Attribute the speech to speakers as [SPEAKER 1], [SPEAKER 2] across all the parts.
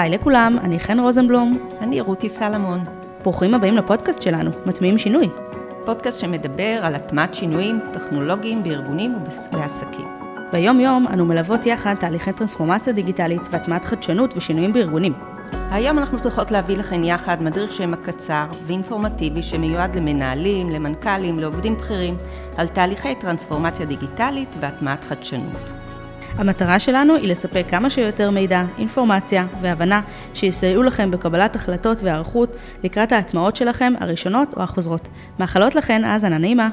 [SPEAKER 1] היי לכולם, אני חן רוזנבלום.
[SPEAKER 2] אני רותי סלמון.
[SPEAKER 1] ברוכים הבאים לפודקאסט שלנו, מטמיעים שינוי.
[SPEAKER 2] פודקאסט שמדבר על הטמעת שינויים טכנולוגיים בארגונים ובעסקים.
[SPEAKER 1] ביום יום אנו מלוות יחד תהליכי טרנספורמציה דיגיטלית והטמעת חדשנות ושינויים בארגונים.
[SPEAKER 2] היום אנחנו שמחות להביא לכם יחד מדריך שם הקצר ואינפורמטיבי שמיועד למנהלים, למנכ"לים, לעובדים בכירים, על תהליכי טרנספורמציה דיגיטלית והטמעת חדשנות.
[SPEAKER 1] המטרה שלנו היא לספק כמה שיותר מידע, אינפורמציה והבנה שיסייעו לכם בקבלת החלטות והיערכות לקראת ההטמעות שלכם הראשונות או החוזרות. מאחלות לכן האזנה נעימה.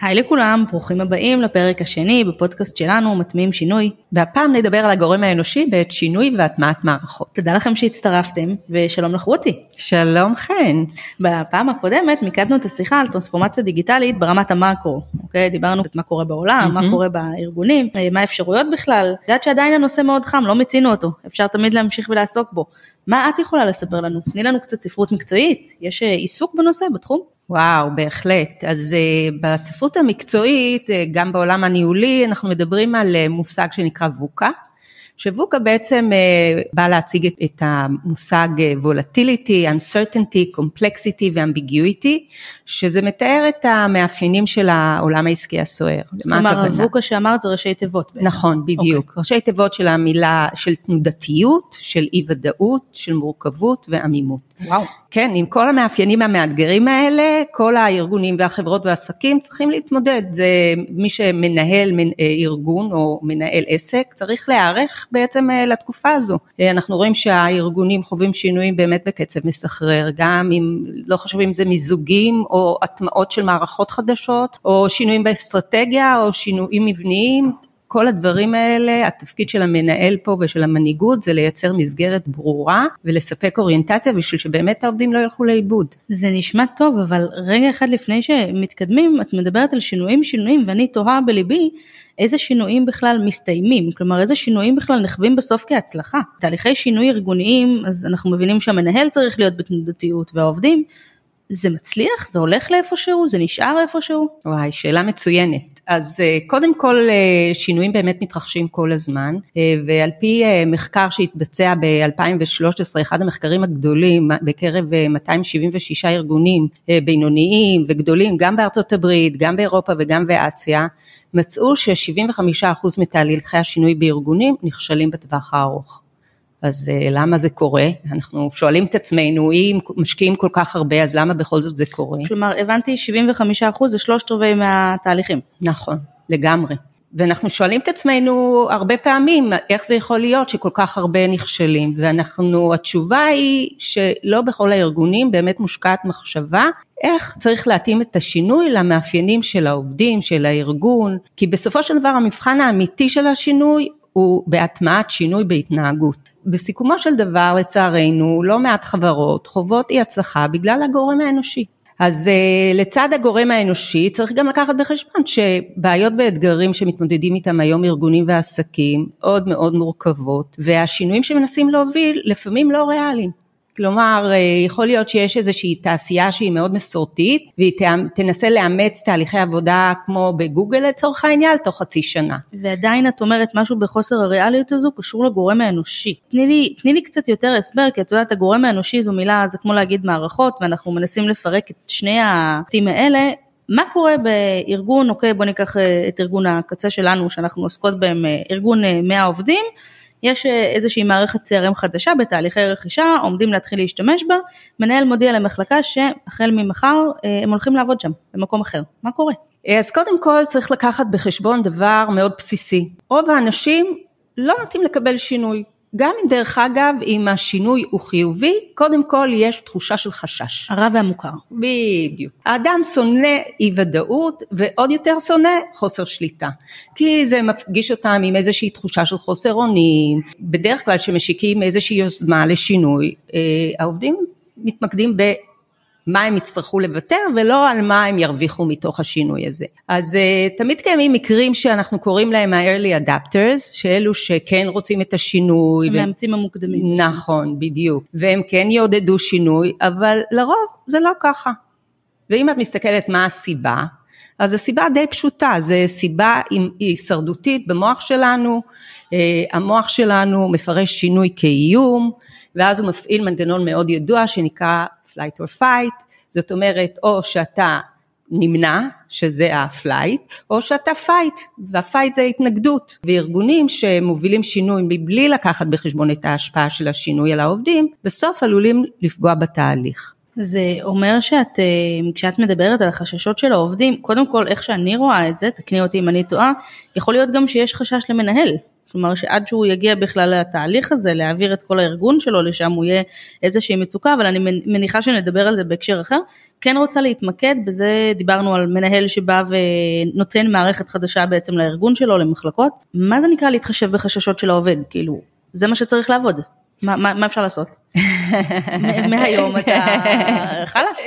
[SPEAKER 1] היי לכולם, ברוכים הבאים לפרק השני בפודקאסט שלנו, מטמיעים שינוי.
[SPEAKER 2] והפעם נדבר על הגורם האנושי בעת שינוי והטמעת מערכות.
[SPEAKER 1] תודה לכם שהצטרפתם, ושלום לך רותי.
[SPEAKER 2] שלום חן.
[SPEAKER 1] בפעם הקודמת מיקדנו את השיחה על טרנספורמציה דיגיטלית ברמת המאקרו, אוקיי? דיברנו קצת מה קורה בעולם, מה קורה בארגונים, מה האפשרויות בכלל. יודעת שעדיין הנושא מאוד חם, לא מיצינו אותו, אפשר תמיד להמשיך ולעסוק בו. מה את יכולה לספר לנו? תני לנו קצת ספרות מקצועית, יש עיסוק בנושא, בתחום?
[SPEAKER 2] וואו, בהחלט. אז uh, בספרות המקצועית, uh, גם בעולם הניהולי, אנחנו מדברים על uh, מושג שנקרא ווקה. שווקה בעצם בא להציג את המושג volatility, uncertainty, complexity ואמביגיויטי, שזה מתאר את המאפיינים של העולם העסקי הסוער.
[SPEAKER 1] כלומר, הווקה שאמרת זה ראשי תיבות בעצם.
[SPEAKER 2] נכון, בדיוק. Okay. אוקיי. ראשי תיבות של המילה, של תנודתיות, של אי ודאות, של מורכבות ועמימות.
[SPEAKER 1] וואו.
[SPEAKER 2] כן, עם כל המאפיינים המאתגרים האלה, כל הארגונים והחברות והעסקים צריכים להתמודד. זה מי שמנהל ארגון או מנהל עסק, צריך להיערך בעצם אה, לתקופה הזו. אה, אנחנו רואים שהארגונים חווים שינויים באמת בקצב מסחרר, גם אם, לא חשוב אם זה מיזוגים או הטמעות של מערכות חדשות, או שינויים באסטרטגיה, או שינויים מבניים, כל הדברים האלה, התפקיד של המנהל פה ושל המנהיגות זה לייצר מסגרת ברורה ולספק אוריינטציה בשביל שבאמת העובדים לא ילכו לאיבוד.
[SPEAKER 1] זה נשמע טוב, אבל רגע אחד לפני שמתקדמים, את מדברת על שינויים שינויים ואני תוהה בליבי איזה שינויים בכלל מסתיימים, כלומר איזה שינויים בכלל נחווים בסוף כהצלחה. תהליכי שינוי ארגוניים, אז אנחנו מבינים שהמנהל צריך להיות בתנודתיות והעובדים. זה מצליח? זה הולך לאיפשהו? זה נשאר איפשהו?
[SPEAKER 2] וואי, שאלה מצוינת. אז אה, קודם כל אה, שינויים באמת מתרחשים כל הזמן, אה, ועל פי מחקר שהתבצע ב-2013, אחד המחקרים הגדולים בקרב 276 ארגונים בינוניים וגדולים, גם בארצות הברית, גם באירופה וגם באסיה, מצאו ש-75% מתהליכי השינוי בארגונים נכשלים בטווח הארוך. אז אה, למה זה קורה? אנחנו שואלים את עצמנו, אם משקיעים כל כך הרבה, אז למה בכל זאת זה קורה?
[SPEAKER 1] כלומר, הבנתי 75 אחוז זה שלושת רבעי מהתהליכים.
[SPEAKER 2] נכון, לגמרי. ואנחנו שואלים את עצמנו הרבה פעמים, איך זה יכול להיות שכל כך הרבה נכשלים, ואנחנו, התשובה היא שלא בכל הארגונים באמת מושקעת מחשבה איך צריך להתאים את השינוי למאפיינים של העובדים, של הארגון, כי בסופו של דבר המבחן האמיתי של השינוי הוא בהטמעת שינוי בהתנהגות. בסיכומו של דבר לצערנו לא מעט חברות חוות אי הצלחה בגלל הגורם האנושי. אז uh, לצד הגורם האנושי צריך גם לקחת בחשבון שבעיות ואתגרים שמתמודדים איתם היום ארגונים ועסקים עוד מאוד מורכבות והשינויים שמנסים להוביל לפעמים לא ריאליים. כלומר, אה, יכול להיות שיש איזושהי תעשייה שהיא מאוד מסורתית, והיא תנסה לאמץ תהליכי עבודה כמו בגוגל לצורך העניין, תוך חצי שנה.
[SPEAKER 1] ועדיין את אומרת משהו בחוסר הריאליות הזו קשור לגורם האנושי. תני לי, תני לי קצת יותר הסבר, כי את יודעת, הגורם האנושי זו מילה, זה כמו להגיד מערכות, ואנחנו מנסים לפרק את שני העתים האלה. מה קורה בארגון, אוקיי, בוא ניקח אה, את ארגון הקצה שלנו, שאנחנו עוסקות בהם, אה, ארגון 100 עובדים, יש אה, איזושהי מערכת CRM חדשה בתהליכי רכישה, עומדים להתחיל להשתמש בה, מנהל מודיע למחלקה שהחל ממחר אה, הם הולכים לעבוד שם, במקום אחר. מה קורה?
[SPEAKER 2] אה, אז קודם כל צריך לקחת בחשבון דבר מאוד בסיסי. רוב האנשים לא נוטים לקבל שינוי. גם אם דרך אגב, אם השינוי הוא חיובי, קודם כל יש תחושה של חשש.
[SPEAKER 1] הרע והמוכר.
[SPEAKER 2] בדיוק. האדם שונא אי ודאות, ועוד יותר שונא חוסר שליטה. כי זה מפגיש אותם עם איזושהי תחושה של חוסר אונים, בדרך כלל כשמשיקים איזושהי יוזמה לשינוי, אה, העובדים מתמקדים ב... מה הם יצטרכו לוותר ולא על מה הם ירוויחו מתוך השינוי הזה. אז uh, תמיד קיימים מקרים שאנחנו קוראים להם ה-early adapters, שאלו שכן רוצים את השינוי.
[SPEAKER 1] המאמצים ו... המוקדמים.
[SPEAKER 2] נכון, בדיוק. והם כן יעודדו שינוי, אבל לרוב זה לא ככה. ואם את מסתכלת מה הסיבה, אז הסיבה די פשוטה, זה סיבה הישרדותית במוח שלנו, אה, המוח שלנו מפרש שינוי כאיום, ואז הוא מפעיל מנגנון מאוד ידוע שנקרא flight or fight, זאת אומרת או שאתה נמנע, שזה ה flight, או שאתה fight, וה fight זה התנגדות. וארגונים שמובילים שינוי מבלי לקחת בחשבון את ההשפעה של השינוי על העובדים, בסוף עלולים לפגוע בתהליך.
[SPEAKER 1] זה אומר שאת, אה, כשאת מדברת על החששות של העובדים, קודם כל איך שאני רואה את זה, תקני אותי אם אני טועה, יכול להיות גם שיש חשש למנהל. כלומר שעד שהוא יגיע בכלל לתהליך הזה, להעביר את כל הארגון שלו לשם, הוא יהיה איזושהי מצוקה, אבל אני מניחה שנדבר על זה בהקשר אחר. כן רוצה להתמקד בזה, דיברנו על מנהל שבא ונותן מערכת חדשה בעצם לארגון שלו, למחלקות. מה זה נקרא להתחשב בחששות של העובד? כאילו, זה מה שצריך לעבוד. מה, מה, מה אפשר לעשות? מהיום אתה, חלאס,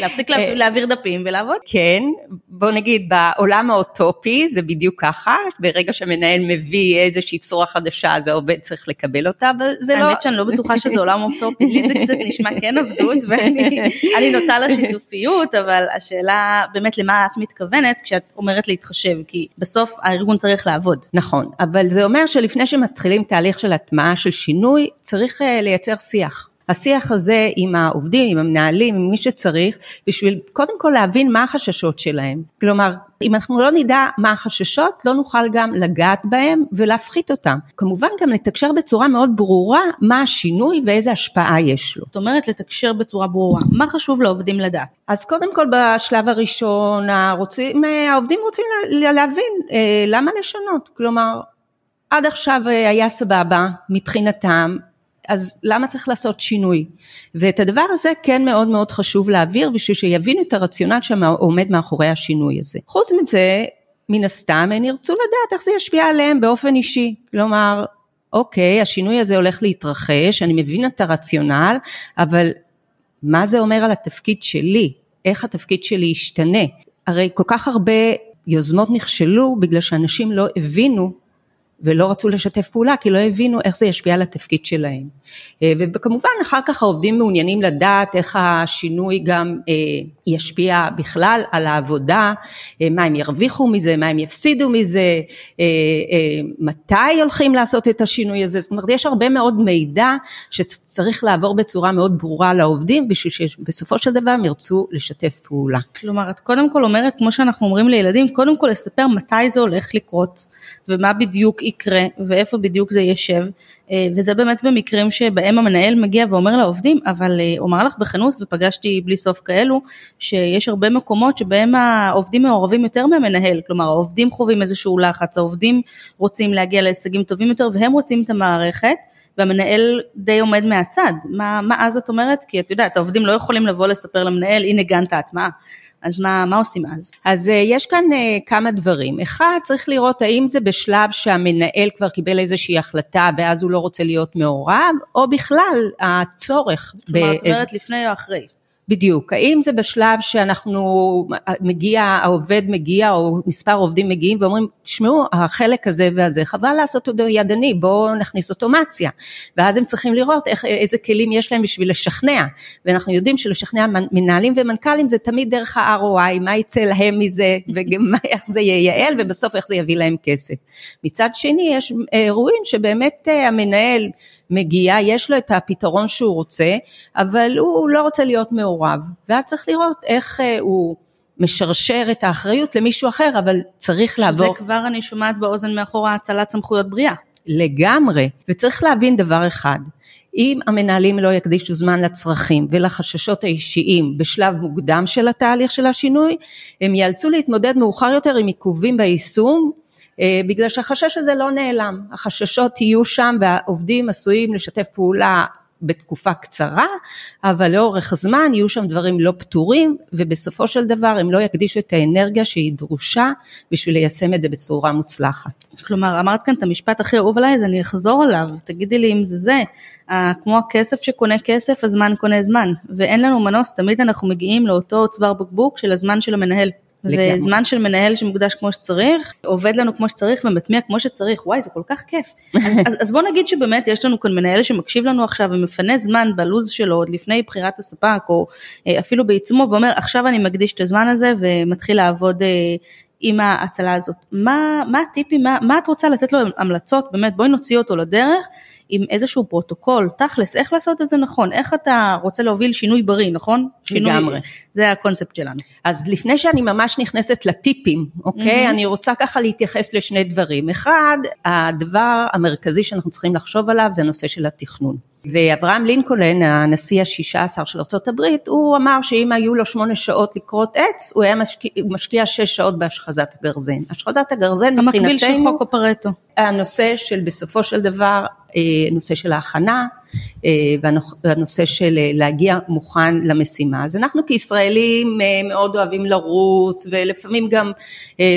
[SPEAKER 1] להפסיק להעביר דפים ולעבוד.
[SPEAKER 2] כן, בוא נגיד בעולם האוטופי זה בדיוק ככה, ברגע שמנהל מביא איזושהי בשורה חדשה אז העובד צריך לקבל אותה, אבל זה
[SPEAKER 1] לא... האמת שאני לא בטוחה שזה עולם אוטופי, לי זה קצת נשמע כן עבדות ואני נוטה לשיתופיות, אבל השאלה באמת למה את מתכוונת כשאת אומרת להתחשב, כי בסוף הארגון צריך לעבוד.
[SPEAKER 2] נכון, אבל זה אומר שלפני שמתחילים תהליך של הטמעה של שינוי, צריך אה, לייצר שיח. השיח הזה עם העובדים, עם המנהלים, עם מי שצריך, בשביל קודם כל להבין מה החששות שלהם. כלומר, אם אנחנו לא נדע מה החששות, לא נוכל גם לגעת בהם ולהפחית אותם. כמובן גם לתקשר בצורה מאוד ברורה מה השינוי ואיזה השפעה יש לו.
[SPEAKER 1] זאת אומרת לתקשר בצורה ברורה. מה חשוב לעובדים לדעת?
[SPEAKER 2] אז קודם כל בשלב הראשון, הרוצים, העובדים רוצים להבין אה, למה לשנות. כלומר, עד עכשיו אה, היה סבבה מבחינתם, אז למה צריך לעשות שינוי? ואת הדבר הזה כן מאוד מאוד חשוב להעביר בשביל שיבינו את הרציונל שעומד מאחורי השינוי הזה. חוץ מזה, מן הסתם הם ירצו לדעת איך זה ישפיע עליהם באופן אישי. כלומר, אוקיי, השינוי הזה הולך להתרחש, אני מבין את הרציונל, אבל מה זה אומר על התפקיד שלי? איך התפקיד שלי ישתנה? הרי כל כך הרבה יוזמות נכשלו בגלל שאנשים לא הבינו ולא רצו לשתף פעולה כי לא הבינו איך זה ישפיע על התפקיד שלהם. אה, וכמובן אחר כך העובדים מעוניינים לדעת איך השינוי גם אה, ישפיע בכלל על העבודה, אה, מה הם ירוויחו מזה, מה הם יפסידו מזה, מתי הולכים לעשות את השינוי הזה, זאת אומרת יש הרבה מאוד מידע שצריך לעבור בצורה מאוד ברורה לעובדים בשביל שבסופו של דבר הם ירצו לשתף פעולה.
[SPEAKER 1] כלומר את קודם כל אומרת כמו שאנחנו אומרים לילדים, קודם כל לספר מתי זה הולך לקרות ומה בדיוק יקרה ואיפה בדיוק זה יישב אה, וזה באמת במקרים שבהם המנהל מגיע ואומר לעובדים אבל אה, אומר לך בכנות ופגשתי בלי סוף כאלו שיש הרבה מקומות שבהם העובדים מעורבים יותר מהמנהל. כלומר העובדים חווים איזשהו לחץ העובדים רוצים להגיע להישגים טובים יותר והם רוצים את המערכת והמנהל די עומד מהצד מה, מה אז את אומרת כי את יודעת העובדים לא יכולים לבוא לספר למנהל הנה גאנט ההטמעה אז מה, מה עושים אז?
[SPEAKER 2] אז uh, יש כאן uh, כמה דברים. אחד, צריך לראות האם זה בשלב שהמנהל כבר קיבל איזושהי החלטה ואז הוא לא רוצה להיות מעורב, או בכלל הצורך.
[SPEAKER 1] כלומר, את אומרת לפני או אחרי.
[SPEAKER 2] בדיוק, האם זה בשלב שאנחנו, מגיע, העובד מגיע או מספר עובדים מגיעים ואומרים, תשמעו, החלק הזה והזה, חבל לעשות אותו ידני, בואו נכניס אוטומציה. ואז הם צריכים לראות איך, איזה כלים יש להם בשביל לשכנע. ואנחנו יודעים שלשכנע מנהלים ומנכ"לים זה תמיד דרך ה-ROI, מה יצא להם מזה, ואיך זה ייעל, ובסוף איך זה יביא להם כסף. מצד שני, יש אירועים שבאמת אה, המנהל, מגיע, יש לו את הפתרון שהוא רוצה, אבל הוא לא רוצה להיות מעורב, ואז צריך לראות איך אה, הוא משרשר את האחריות למישהו אחר, אבל צריך
[SPEAKER 1] שזה
[SPEAKER 2] לעבור...
[SPEAKER 1] שזה כבר אני שומעת באוזן מאחורה הצלת סמכויות בריאה.
[SPEAKER 2] לגמרי, וצריך להבין דבר אחד, אם המנהלים לא יקדישו זמן לצרכים ולחששות האישיים בשלב מוקדם של התהליך של השינוי, הם ייאלצו להתמודד מאוחר יותר עם עיכובים ביישום בגלל שהחשש הזה לא נעלם, החששות יהיו שם והעובדים עשויים לשתף פעולה בתקופה קצרה, אבל לאורך הזמן יהיו שם דברים לא פתורים, ובסופו של דבר הם לא יקדישו את האנרגיה שהיא דרושה בשביל ליישם את זה בצורה מוצלחת.
[SPEAKER 1] כלומר, אמרת כאן את המשפט הכי אהוב עליי, אז אני אחזור עליו, תגידי לי אם זה זה, כמו הכסף שקונה כסף, הזמן קונה זמן, ואין לנו מנוס, תמיד אנחנו מגיעים לאותו צוואר בקבוק של הזמן של המנהל. וזמן של מנהל שמוקדש כמו שצריך, עובד לנו כמו שצריך ומטמיע כמו שצריך, וואי זה כל כך כיף. אז, אז, אז בוא נגיד שבאמת יש לנו כאן מנהל שמקשיב לנו עכשיו ומפנה זמן בלוז שלו עוד לפני בחירת הספק או אה, אפילו בעיצומו ואומר עכשיו אני מקדיש את הזמן הזה ומתחיל לעבוד אה, עם ההצלה הזאת. מה, מה הטיפים, מה, מה את רוצה לתת לו המלצות, באמת בואי נוציא אותו לדרך עם איזשהו פרוטוקול, תכלס, איך לעשות את זה נכון, איך אתה רוצה להוביל שינוי בריא, נכון? שינוי,
[SPEAKER 2] לגמרי.
[SPEAKER 1] זה הקונספט שלנו.
[SPEAKER 2] אז לפני שאני ממש נכנסת לטיפים, אוקיי? מ-המ. אני רוצה ככה להתייחס לשני דברים. אחד, הדבר המרכזי שאנחנו צריכים לחשוב עליו זה הנושא של התכנון. ואברהם לינקולן, הנשיא השישה עשר של ארה"ב, הוא אמר שאם היו לו שמונה שעות לקרות עץ, הוא היה משקיע, משקיע שש שעות בהשחזת הגרזן. השחזת הגרזן מבחינתנו...
[SPEAKER 1] המקביל של חוק הפרטו.
[SPEAKER 2] הנושא של בסופו של דבר, אה, נושא של ההכנה, והנושא של אה, להגיע מוכן למשימה. אז אנחנו כישראלים מאוד אוהבים לרוץ ולפעמים גם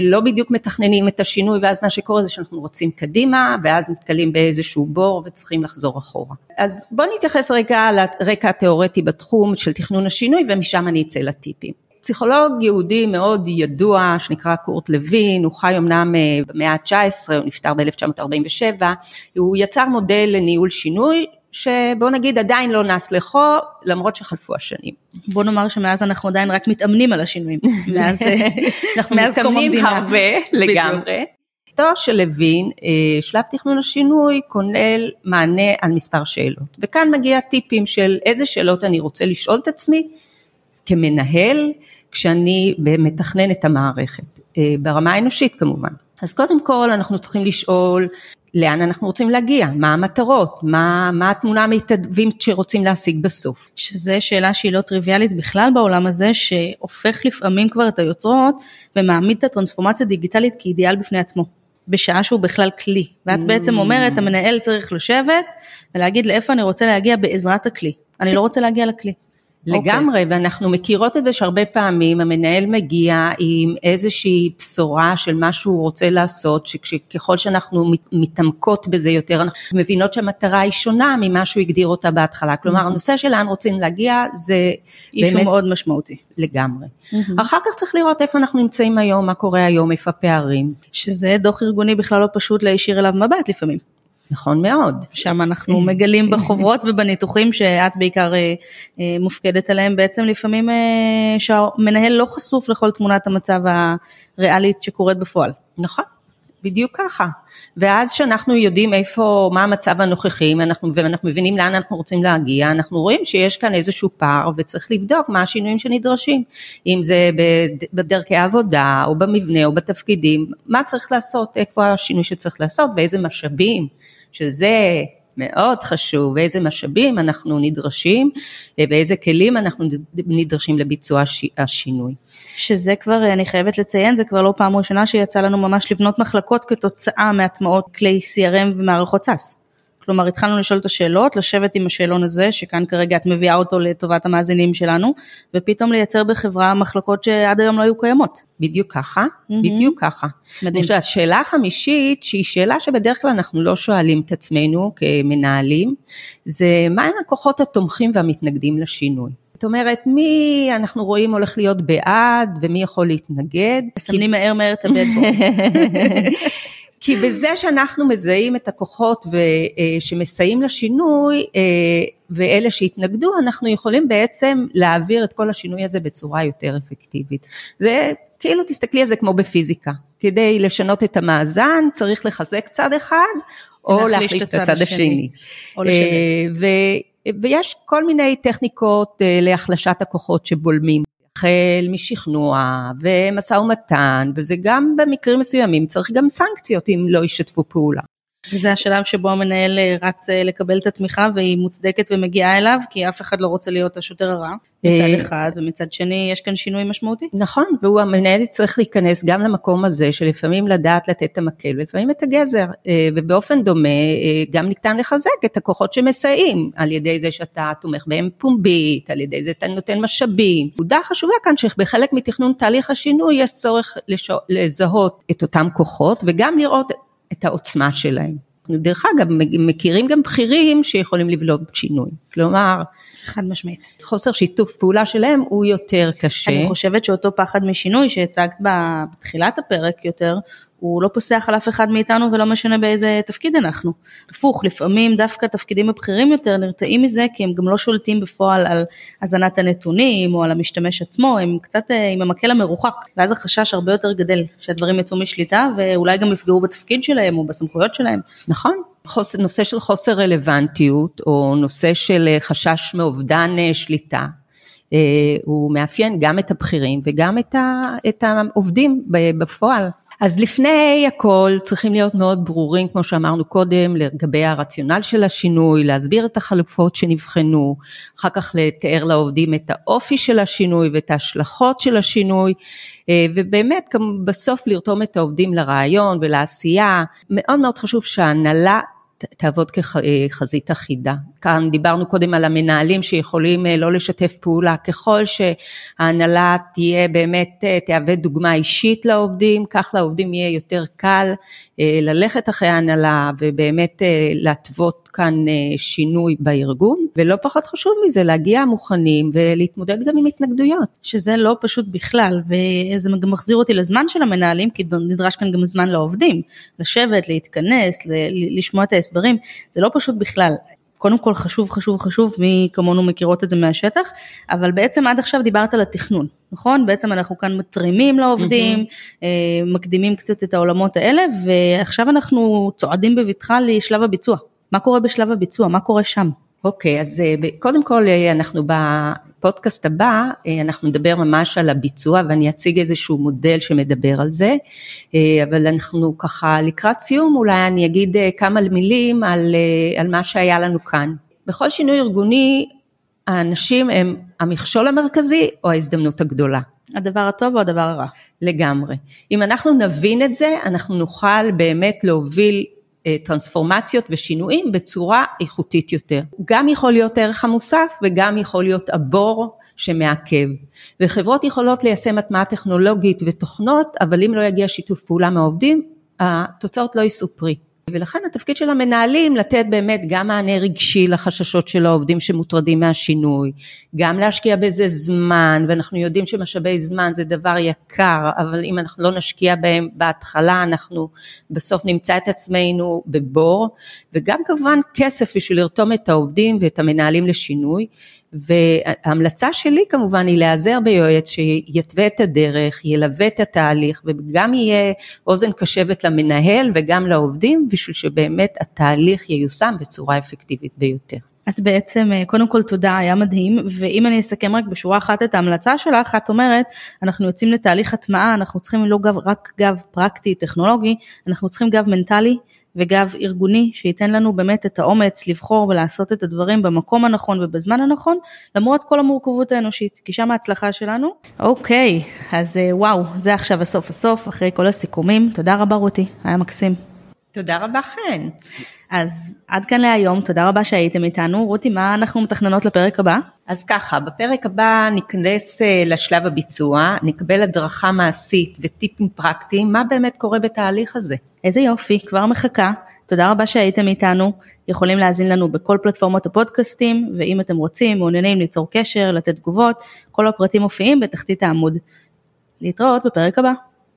[SPEAKER 2] לא בדיוק מתכננים את השינוי ואז מה שקורה זה שאנחנו רוצים קדימה ואז נתקלים באיזשהו בור וצריכים לחזור אחורה. אז בואו נתייחס רגע לרקע התיאורטי בתחום של תכנון השינוי ומשם אני אצא לטיפים. פסיכולוג יהודי מאוד ידוע שנקרא קורט לוין, הוא חי אמנם אה, במאה ה-19, הוא נפטר ב-1947, הוא יצר מודל לניהול שינוי שבוא נגיד עדיין לא נס לחו, למרות שחלפו השנים.
[SPEAKER 1] בוא נאמר שמאז אנחנו עדיין רק מתאמנים על השינויים, מאז,
[SPEAKER 2] אנחנו מאז מתאמנים הרבה לגמרי. תואר של לוין, אה, שלב תכנון השינוי כולל מענה על מספר שאלות, וכאן מגיע טיפים של איזה שאלות אני רוצה לשאול את עצמי כמנהל, כשאני מתכנן את המערכת, אה, ברמה האנושית כמובן. אז קודם כל אנחנו צריכים לשאול לאן אנחנו רוצים להגיע, מה המטרות, מה, מה התמונה המיטבית שרוצים להשיג בסוף.
[SPEAKER 1] שזה שאלה שהיא לא טריוויאלית בכלל בעולם הזה, שהופך לפעמים כבר את היוצרות ומעמיד את הטרנספורמציה הדיגיטלית כאידיאל בפני עצמו. בשעה שהוא בכלל כלי. ואת בעצם אומרת, המנהל צריך לשבת ולהגיד לאיפה אני רוצה להגיע בעזרת הכלי. אני לא רוצה להגיע לכלי.
[SPEAKER 2] לגמרי, okay. ואנחנו מכירות את זה שהרבה פעמים המנהל מגיע עם איזושהי בשורה של מה שהוא רוצה לעשות, שככל שאנחנו מתעמקות בזה יותר, אנחנו מבינות שהמטרה היא שונה ממה שהוא הגדיר אותה בהתחלה. כלומר, mm-hmm. הנושא של לאן רוצים להגיע זה
[SPEAKER 1] אישו באמת... מאוד משמעותי.
[SPEAKER 2] לגמרי. Mm-hmm. אחר כך צריך לראות איפה אנחנו נמצאים היום, מה קורה היום, איפה הפערים.
[SPEAKER 1] שזה דוח ארגוני בכלל לא פשוט להישיר אליו מבט לפעמים.
[SPEAKER 2] נכון מאוד.
[SPEAKER 1] שם אנחנו מגלים בחוברות ובניתוחים שאת בעיקר אה, אה, מופקדת עליהם, בעצם לפעמים אה, שהמנהל לא חשוף לכל תמונת המצב הריאלית שקורית בפועל.
[SPEAKER 2] נכון. בדיוק ככה. ואז שאנחנו יודעים איפה, מה המצב הנוכחי, אנחנו, ואנחנו מבינים לאן אנחנו רוצים להגיע, אנחנו רואים שיש כאן איזשהו פער וצריך לבדוק מה השינויים שנדרשים. אם זה בדרכי העבודה, או במבנה, או בתפקידים, מה צריך לעשות, איפה השינוי שצריך לעשות, ואיזה משאבים, שזה מאוד חשוב, ואיזה משאבים אנחנו נדרשים, ואיזה כלים אנחנו נדרשים לביצוע השינוי.
[SPEAKER 1] שזה כבר, אני חייבת לציין, זה כבר לא פעם ראשונה שיצא לנו ממש לבנות מחלקות כתוצאה מהטמעות כלי CRM ומערכות SAS. כלומר התחלנו לשאול את השאלות, לשבת עם השאלון הזה, שכאן כרגע את מביאה אותו לטובת המאזינים שלנו, ופתאום לייצר בחברה מחלקות שעד היום לא היו קיימות.
[SPEAKER 2] בדיוק ככה, mm-hmm. בדיוק ככה. מדהים. עכשיו, השאלה החמישית, שהיא שאלה שבדרך כלל אנחנו לא שואלים את עצמנו כמנהלים, זה מהם הכוחות התומכים והמתנגדים לשינוי. זאת אומרת, מי אנחנו רואים הולך להיות בעד ומי יכול להתנגד.
[SPEAKER 1] מסמנים מהר מהר את הבד בויס.
[SPEAKER 2] כי בזה שאנחנו מזהים את הכוחות ו, אה, שמסייעים לשינוי אה, ואלה שהתנגדו, אנחנו יכולים בעצם להעביר את כל השינוי הזה בצורה יותר אפקטיבית. זה כאילו תסתכלי על זה כמו בפיזיקה, כדי לשנות את המאזן צריך לחזק צד אחד או להחליש את הצד השני. השני. אה, ויש כל מיני טכניקות להחלשת הכוחות שבולמים. החל משכנוע ומשא ומתן, וזה גם במקרים מסוימים צריך גם סנקציות אם לא ישתפו פעולה.
[SPEAKER 1] וזה השלב שבו המנהל אה, רץ אה, לקבל את התמיכה והיא מוצדקת ומגיעה אליו, כי אף אחד לא רוצה להיות השוטר הרע, מצד אה, אחד, ומצד שני יש כאן שינוי משמעותי.
[SPEAKER 2] נכון, והוא המנהל צריך להיכנס גם למקום הזה שלפעמים לדעת לתת את המקל ולפעמים את הגזר, ובאופן דומה גם ניתן לחזק את הכוחות שמסייעים, על ידי זה שאתה תומך בהם פומבית, על ידי זה אתה נותן משאבים. נקודה חשובה כאן שבחלק מתכנון תהליך השינוי יש צורך לזהות את אותם כוחות וגם לראות את העוצמה שלהם. דרך אגב, מכירים גם בכירים שיכולים לבלום שינוי. כלומר,
[SPEAKER 1] חד משמעית.
[SPEAKER 2] חוסר שיתוף פעולה שלהם הוא יותר קשה.
[SPEAKER 1] אני חושבת שאותו פחד משינוי שהצגת בתחילת הפרק יותר, הוא לא פוסח על אף אחד מאיתנו ולא משנה באיזה תפקיד אנחנו. הפוך, לפעמים דווקא התפקידים הבכירים יותר נרתעים מזה כי הם גם לא שולטים בפועל על הזנת הנתונים או על המשתמש עצמו, הם קצת אה, עם המקל המרוחק, ואז החשש הרבה יותר גדל שהדברים יצאו משליטה ואולי גם יפגעו בתפקיד שלהם או בסמכויות שלהם.
[SPEAKER 2] נכון, חוס, נושא של חוסר רלוונטיות או נושא של אה, חשש מאובדן אה, שליטה. הוא מאפיין גם את הבכירים וגם את העובדים בפועל. אז לפני הכל צריכים להיות מאוד ברורים, כמו שאמרנו קודם, לגבי הרציונל של השינוי, להסביר את החלופות שנבחנו, אחר כך לתאר לעובדים את האופי של השינוי ואת ההשלכות של השינוי, אה, ובאמת בסוף לרתום את העובדים לרעיון ולעשייה. מאוד מאוד חשוב שההנהלה תעבוד כחזית אחידה. כאן דיברנו קודם על המנהלים שיכולים אה, לא לשתף פעולה, ככל שההנהלה תהיה באמת, אה, תהווה דוגמה אישית לעובדים, כך לעובדים יהיה יותר קל אה, ללכת אחרי ההנהלה ובאמת להתוות כאן שינוי בארגון, ולא פחות חשוב מזה להגיע מוכנים ולהתמודד גם עם התנגדויות.
[SPEAKER 1] שזה לא פשוט בכלל, וזה גם מחזיר אותי לזמן של המנהלים, כי נדרש כאן גם זמן לעובדים, לשבת, להתכנס, לשמוע את ההסברים, זה לא פשוט בכלל. קודם כל חשוב חשוב חשוב, מי כמונו מכירות את זה מהשטח, אבל בעצם עד עכשיו דיברת על התכנון, נכון? בעצם אנחנו כאן מתרימים לעובדים, mm-hmm. מקדימים קצת את העולמות האלה, ועכשיו אנחנו צועדים בבטחה לשלב הביצוע. מה קורה בשלב הביצוע? מה קורה שם?
[SPEAKER 2] אוקיי, okay, אז אה, קודם כל אה, אנחנו בפודקאסט הבא, אנחנו נדבר ממש על הביצוע ואני אציג איזשהו מודל שמדבר על זה, אבל אנחנו ככה לקראת סיום אולי אני אגיד כמה מילים על, על מה שהיה לנו כאן. בכל שינוי ארגוני האנשים הם המכשול המרכזי או ההזדמנות הגדולה.
[SPEAKER 1] הדבר הטוב או הדבר הרע.
[SPEAKER 2] לגמרי. אם אנחנו נבין את זה, אנחנו נוכל באמת להוביל אה, טרנספורמציות ושינויים בצורה איכותית יותר. גם יכול להיות ערך המוסף וגם יכול להיות הבור שמעכב. וחברות יכולות ליישם הטמעה טכנולוגית ותוכנות, אבל אם לא יגיע שיתוף פעולה מהעובדים, התוצאות לא יישאו פרי. ולכן התפקיד של המנהלים לתת באמת גם מענה רגשי לחששות של העובדים שמוטרדים מהשינוי, גם להשקיע בזה זמן, ואנחנו יודעים שמשאבי זמן זה דבר יקר, אבל אם אנחנו לא נשקיע בהם בהתחלה, אנחנו בסוף נמצא את עצמנו בבור, וגם כמובן כסף בשביל לרתום את העובדים ואת המנהלים לשינוי, וההמלצה שלי כמובן היא להיעזר ביועץ שיתווה את הדרך, ילווה את התהליך וגם יהיה אוזן קשבת למנהל וגם לעובדים בשביל שבאמת התהליך ייושם בצורה אפקטיבית ביותר.
[SPEAKER 1] את בעצם, אה, קודם כל תודה, היה מדהים, ואם אני אסכם רק בשורה אחת את ההמלצה שלך, את אומרת, אנחנו יוצאים לתהליך הטמעה, אנחנו צריכים לא גב, רק גב פרקטי, טכנולוגי, אנחנו צריכים גב מנטלי, וגב ארגוני שייתן לנו באמת את האומץ לבחור ולעשות את הדברים במקום הנכון ובזמן הנכון, למרות כל המורכבות האנושית, כי שם ההצלחה שלנו. אוקיי, אז אה, וואו, זה עכשיו הסוף הסוף, אחרי כל הסיכומים. תודה רבה רותי, היה מקסים.
[SPEAKER 2] תודה רבה חן.
[SPEAKER 1] אז עד כאן להיום, תודה רבה שהייתם איתנו. רותי, מה אנחנו מתכננות לפרק הבא?
[SPEAKER 2] אז ככה, בפרק הבא ניכנס אה, לשלב הביצוע, נקבל הדרכה מעשית וטיפים פרקטיים, מה באמת קורה בתהליך הזה.
[SPEAKER 1] איזה יופי, כבר מחכה. תודה רבה שהייתם איתנו, יכולים להאזין לנו בכל פלטפורמות הפודקאסטים, ואם אתם רוצים, מעוניינים ליצור קשר, לתת תגובות, כל הפרטים מופיעים בתחתית העמוד. להתראות בפרק הבא.